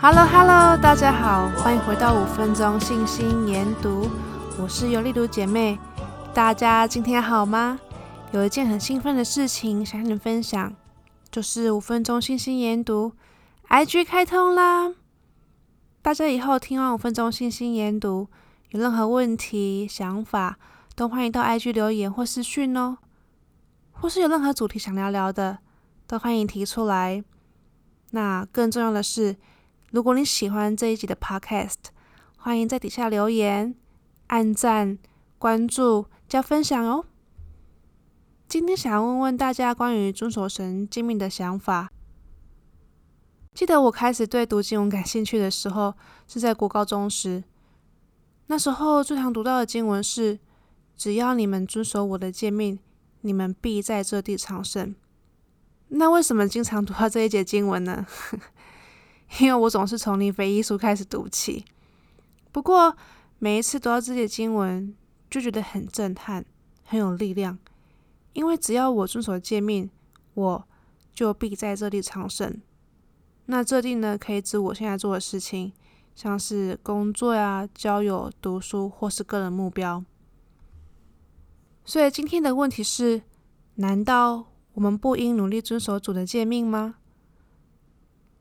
Hello Hello，大家好，欢迎回到五分钟信心研读，我是尤丽读姐妹，大家今天好吗？有一件很兴奋的事情想跟你们分享，就是五分钟信心研读，IG 开通啦！大家以后听完五分钟信心研读，有任何问题、想法，都欢迎到 IG 留言或私讯哦，或是有任何主题想聊聊的，都欢迎提出来。那更重要的是，如果你喜欢这一集的 Podcast，欢迎在底下留言、按赞、关注、加分享哦。今天想要问问大家关于遵守神诫命的想法。记得我开始对读经文感兴趣的时候，是在国高中时。那时候最常读到的经文是：“只要你们遵守我的诫命，你们必在这地长生。”那为什么经常读到这一节经文呢？因为我总是从尼腓一书开始读起，不过每一次读到这些经文，就觉得很震撼，很有力量。因为只要我遵守诫命，我就必在这地长生。那这地呢，可以指我现在做的事情，像是工作呀、交友、读书，或是个人目标。所以今天的问题是：难道我们不应努力遵守主的诫命吗？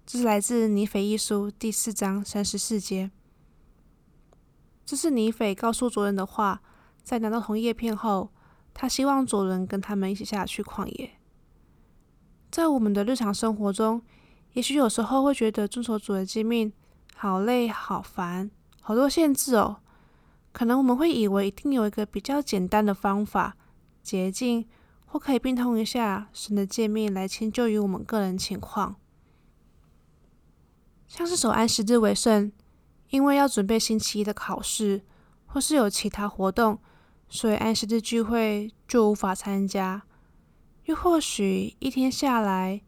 这是来自尼腓一书第四章三十四节。这是尼腓告诉左人的话，在拿到铜叶片后，他希望左人跟他们一起下去旷野。在我们的日常生活中，也许有时候会觉得遵守主的诫命好累、好烦、好多限制哦。可能我们会以为一定有一个比较简单的方法、捷径，或可以变通一下神的诫命来迁就于我们个人情况。像是守安息日为圣，因为要准备星期一的考试，或是有其他活动，所以安息日聚会就无法参加。又或许一天下来，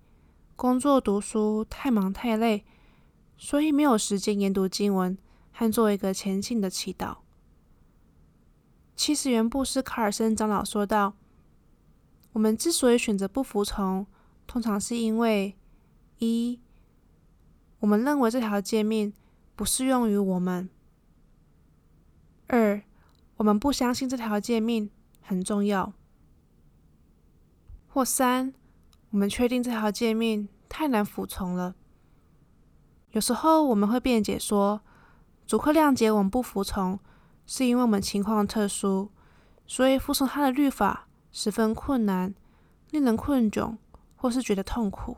工作读书太忙太累，所以没有时间研读经文和做一个虔敬的祈祷。七十元布施卡尔森长老说道：“我们之所以选择不服从，通常是因为一。”我们认为这条诫命不适用于我们。二，我们不相信这条诫命很重要。或三，我们确定这条诫命太难服从了。有时候我们会辩解说，主客谅解我们不服从，是因为我们情况特殊，所以服从他的律法十分困难，令人困窘，或是觉得痛苦。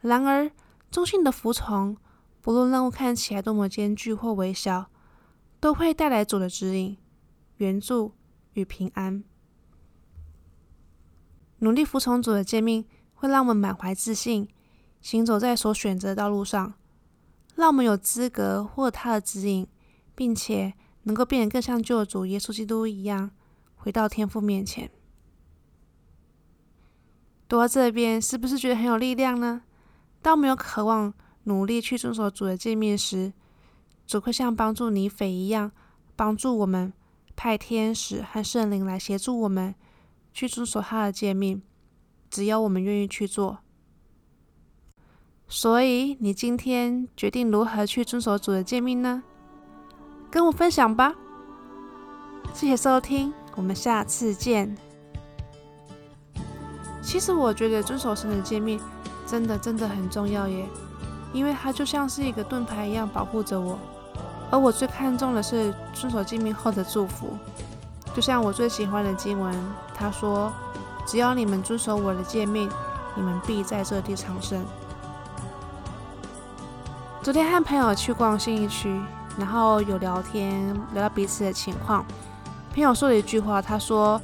然而，忠心的服从，不论任务看起来多么艰巨或微小，都会带来主的指引、援助与平安。努力服从主的诫命，会让我们满怀自信，行走在所选择的道路上，让我们有资格获得他的指引，并且能够变得更像救主耶稣基督一样，回到天父面前。读到这边，是不是觉得很有力量呢？当我们有渴望努力去遵守主的诫命时，主会像帮助尼腓一样，帮助我们派天使和圣灵来协助我们去遵守他的诫命。只要我们愿意去做。所以，你今天决定如何去遵守主的诫命呢？跟我分享吧。谢谢收听，我们下次见。其实，我觉得遵守神的诫命。真的真的很重要耶，因为它就像是一个盾牌一样保护着我。而我最看重的是遵守诫命后的祝福，就像我最喜欢的经文，他说：“只要你们遵守我的诫命，你们必在这地长生。”昨天和朋友去逛信义区，然后有聊天，聊到彼此的情况。朋友说了一句话，他说：“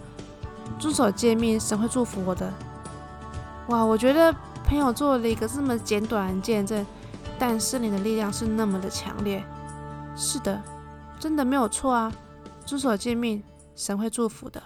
遵守诫命，神会祝福我的。”哇，我觉得。朋友做了一个这么简短的见证，但是你的力量是那么的强烈。是的，真的没有错啊！遵守诫命，神会祝福的。